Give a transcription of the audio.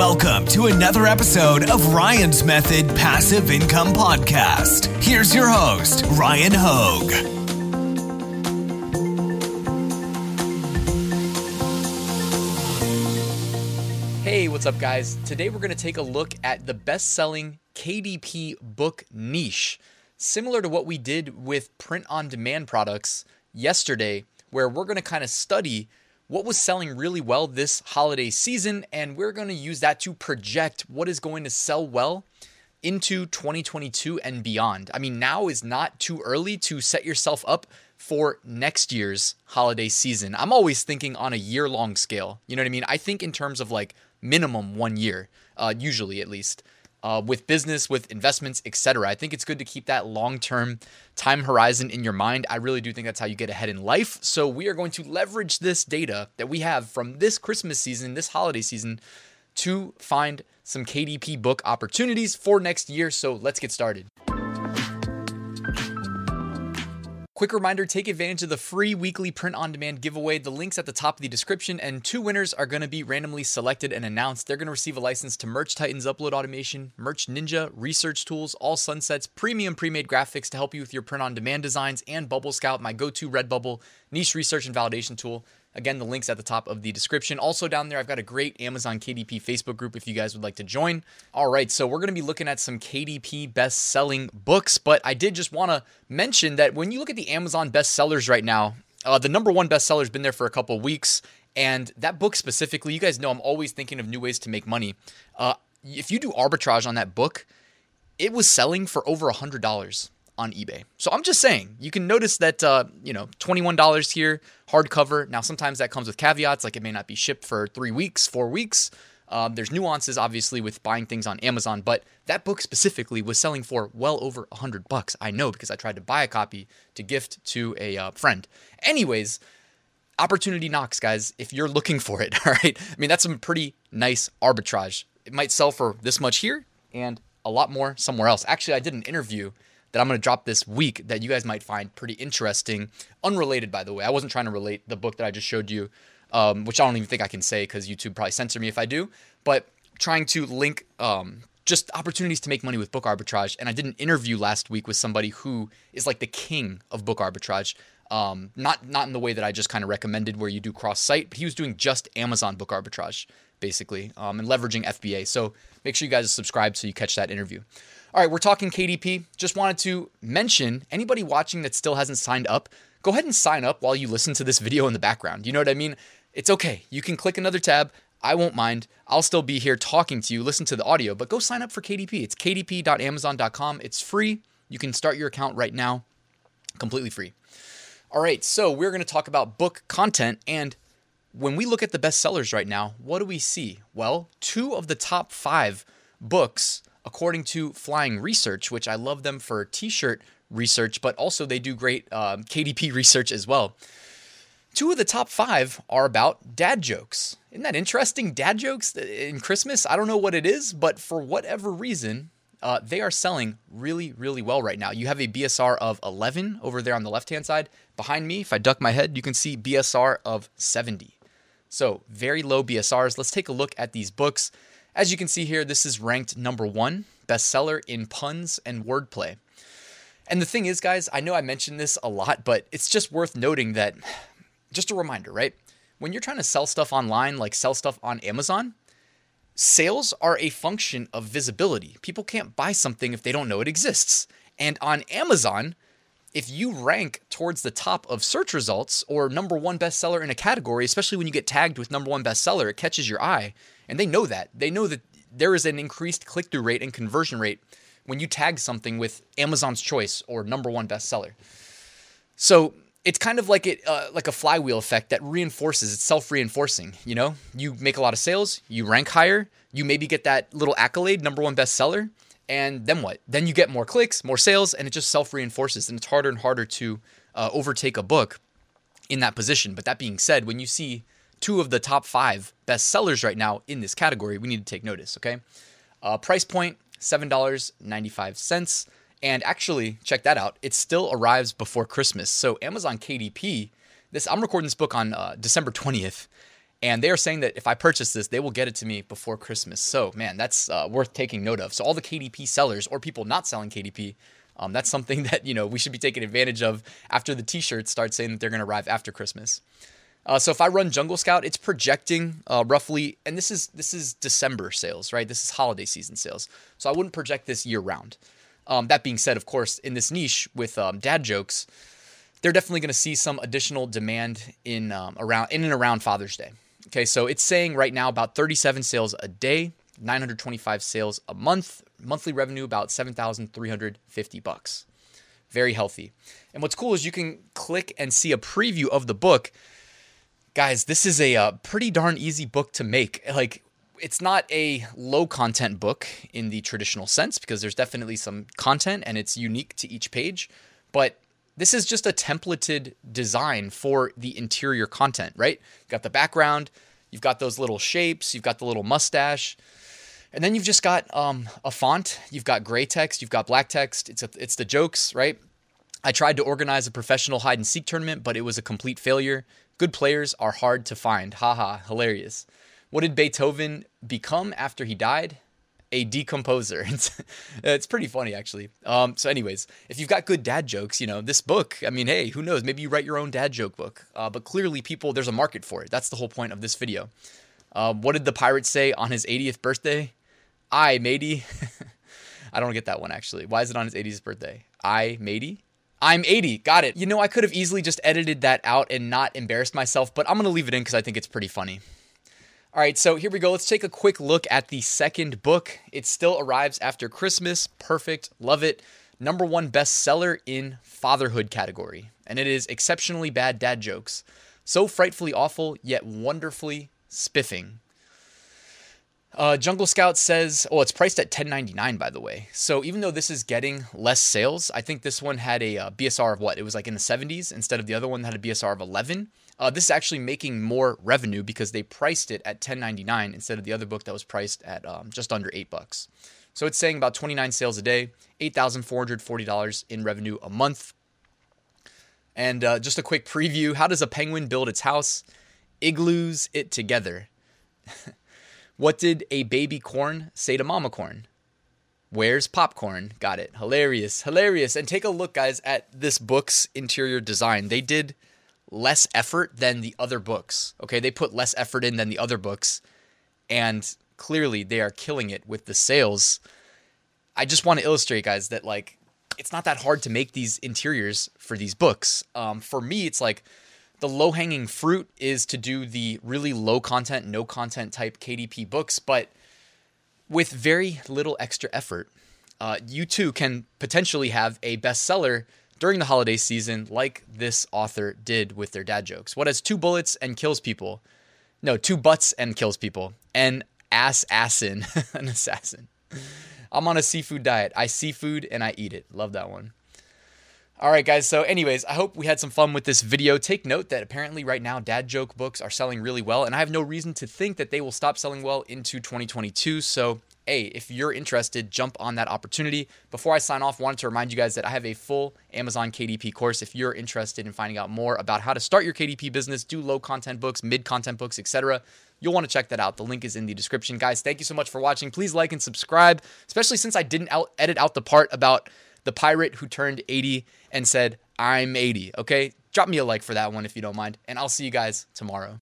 Welcome to another episode of Ryan's Method Passive Income Podcast. Here's your host, Ryan Hogue. Hey, what's up, guys? Today we're going to take a look at the best selling KDP book niche, similar to what we did with print on demand products yesterday, where we're going to kind of study what was selling really well this holiday season, and we're going to use that to project what is going to sell well into 2022 and beyond. I mean, now is not too early to set yourself up for next year's holiday season. I'm always thinking on a year long scale. You know what I mean? I think in terms of like minimum one year, uh, usually at least uh, with business, with investments, etc. I think it's good to keep that long term time horizon in your mind. I really do think that's how you get ahead in life. So, we are going to leverage this data that we have from this Christmas season, this holiday season, to find some KDP book opportunities for next year. So, let's get started. Quick reminder take advantage of the free weekly print on demand giveaway. The link's at the top of the description, and two winners are going to be randomly selected and announced. They're going to receive a license to Merch Titans Upload Automation, Merch Ninja, Research Tools, All Sunsets, premium pre made graphics to help you with your print on demand designs, and Bubble Scout, my go to Redbubble niche research and validation tool. Again, the link's at the top of the description. Also, down there, I've got a great Amazon KDP Facebook group if you guys would like to join. All right, so we're going to be looking at some KDP best selling books, but I did just want to mention that when you look at the Amazon best sellers right now, uh, the number one bestseller has been there for a couple weeks. And that book specifically, you guys know I'm always thinking of new ways to make money. Uh, if you do arbitrage on that book, it was selling for over a $100 on eBay. So I'm just saying, you can notice that, uh, you know, $21 here, hardcover. Now, sometimes that comes with caveats, like it may not be shipped for three weeks, four weeks. Um, there's nuances, obviously, with buying things on Amazon, but that book specifically was selling for well over a hundred bucks. I know because I tried to buy a copy to gift to a uh, friend. Anyways, opportunity knocks, guys. If you're looking for it, all right. I mean, that's some pretty nice arbitrage. It might sell for this much here and a lot more somewhere else. Actually, I did an interview that I'm going to drop this week that you guys might find pretty interesting. Unrelated, by the way. I wasn't trying to relate the book that I just showed you, um, which I don't even think I can say because YouTube probably censor me if I do. But trying to link um, just opportunities to make money with book arbitrage. And I did an interview last week with somebody who is like the king of book arbitrage. Um, not not in the way that I just kind of recommended, where you do cross site, but he was doing just Amazon book arbitrage, basically, um, and leveraging FBA. So make sure you guys subscribe so you catch that interview. All right, we're talking KDP. Just wanted to mention anybody watching that still hasn't signed up, go ahead and sign up while you listen to this video in the background. You know what I mean? It's okay. You can click another tab. I won't mind. I'll still be here talking to you, listen to the audio, but go sign up for KDP. It's kdp.amazon.com. It's free. You can start your account right now, completely free. All right, so we're going to talk about book content. And when we look at the best sellers right now, what do we see? Well, two of the top five books according to Flying Research, which I love them for t shirt research, but also they do great um, KDP research as well. Two of the top five are about dad jokes. Isn't that interesting? Dad jokes in Christmas? I don't know what it is, but for whatever reason, uh, they are selling really, really well right now. You have a BSR of 11 over there on the left hand side. Behind me, if I duck my head, you can see BSR of 70. So, very low BSRs. Let's take a look at these books. As you can see here, this is ranked number one bestseller in puns and wordplay. And the thing is, guys, I know I mentioned this a lot, but it's just worth noting that, just a reminder, right? When you're trying to sell stuff online, like sell stuff on Amazon, sales are a function of visibility. People can't buy something if they don't know it exists. And on Amazon, if you rank towards the top of search results or number one bestseller in a category, especially when you get tagged with number one bestseller, it catches your eye. And they know that. They know that there is an increased click through rate and conversion rate when you tag something with Amazon's choice or number one bestseller. So it's kind of like it uh, like a flywheel effect that reinforces it's self-reinforcing you know you make a lot of sales you rank higher you maybe get that little accolade number one bestseller and then what? Then you get more clicks, more sales, and it just self reinforces. And it's harder and harder to uh, overtake a book in that position. But that being said, when you see two of the top five best sellers right now in this category, we need to take notice, okay? Uh, price point $7.95. And actually, check that out. It still arrives before Christmas. So Amazon KDP, this I'm recording this book on uh, December 20th, And they are saying that if I purchase this, they will get it to me before Christmas. So, man, that's uh, worth taking note of. So, all the KDP sellers or people not selling KDP, um, that's something that you know we should be taking advantage of after the T-shirts start saying that they're going to arrive after Christmas. Uh, so if I run Jungle Scout, it's projecting uh, roughly, and this is this is December sales, right? This is holiday season sales. So I wouldn't project this year round. Um, that being said, of course, in this niche with um, dad jokes, they're definitely going to see some additional demand in um, around in and around Father's Day. Okay, so it's saying right now about 37 sales a day, 925 sales a month, monthly revenue about 7,350 bucks. Very healthy. And what's cool is you can click and see a preview of the book. Guys, this is a uh, pretty darn easy book to make. Like it's not a low content book in the traditional sense because there's definitely some content and it's unique to each page, but this is just a templated design for the interior content, right? You've got the background, you've got those little shapes, you've got the little mustache, and then you've just got um, a font. You've got gray text, you've got black text. It's a, it's the jokes, right? I tried to organize a professional hide and seek tournament, but it was a complete failure. Good players are hard to find. Haha, hilarious. What did Beethoven become after he died? A decomposer. It's, it's pretty funny actually. Um, so, anyways, if you've got good dad jokes, you know this book. I mean, hey, who knows? Maybe you write your own dad joke book. Uh, but clearly, people there's a market for it. That's the whole point of this video. Uh, what did the pirate say on his 80th birthday? I matey. I don't get that one actually. Why is it on his 80th birthday? I matey. I'm 80. Got it. You know, I could have easily just edited that out and not embarrassed myself, but I'm going to leave it in because I think it's pretty funny. All right, so here we go. Let's take a quick look at the second book. It still arrives after Christmas. Perfect. Love it. Number one bestseller in fatherhood category. And it is Exceptionally Bad Dad Jokes. So frightfully awful, yet wonderfully spiffing. Uh, Jungle Scout says, oh, it's priced at $10.99, by the way. So even though this is getting less sales, I think this one had a uh, BSR of what? It was like in the 70s instead of the other one that had a BSR of 11. Uh, this is actually making more revenue because they priced it at 10.99 instead of the other book that was priced at um, just under eight bucks. So it's saying about 29 sales a day, $8,440 in revenue a month. And uh, just a quick preview: How does a penguin build its house? Igloos it together. what did a baby corn say to mama corn? Where's popcorn? Got it. Hilarious, hilarious. And take a look, guys, at this book's interior design. They did less effort than the other books. Okay, they put less effort in than the other books, and clearly they are killing it with the sales. I just want to illustrate, guys, that like it's not that hard to make these interiors for these books. Um, for me, it's like the low hanging fruit is to do the really low content, no content type KDP books, but with very little extra effort. Uh, you too can potentially have a bestseller during the holiday season, like this author did with their dad jokes. What has two bullets and kills people? No, two butts and kills people. An assassin, an assassin. I'm on a seafood diet. I see food and I eat it. Love that one. All right, guys. So, anyways, I hope we had some fun with this video. Take note that apparently right now dad joke books are selling really well, and I have no reason to think that they will stop selling well into 2022. So, hey, if you're interested, jump on that opportunity. Before I sign off, wanted to remind you guys that I have a full Amazon KDP course. If you're interested in finding out more about how to start your KDP business, do low content books, mid content books, etc., you'll want to check that out. The link is in the description. Guys, thank you so much for watching. Please like and subscribe, especially since I didn't out- edit out the part about the pirate who turned 80 and said, I'm 80. Okay? Drop me a like for that one if you don't mind, and I'll see you guys tomorrow.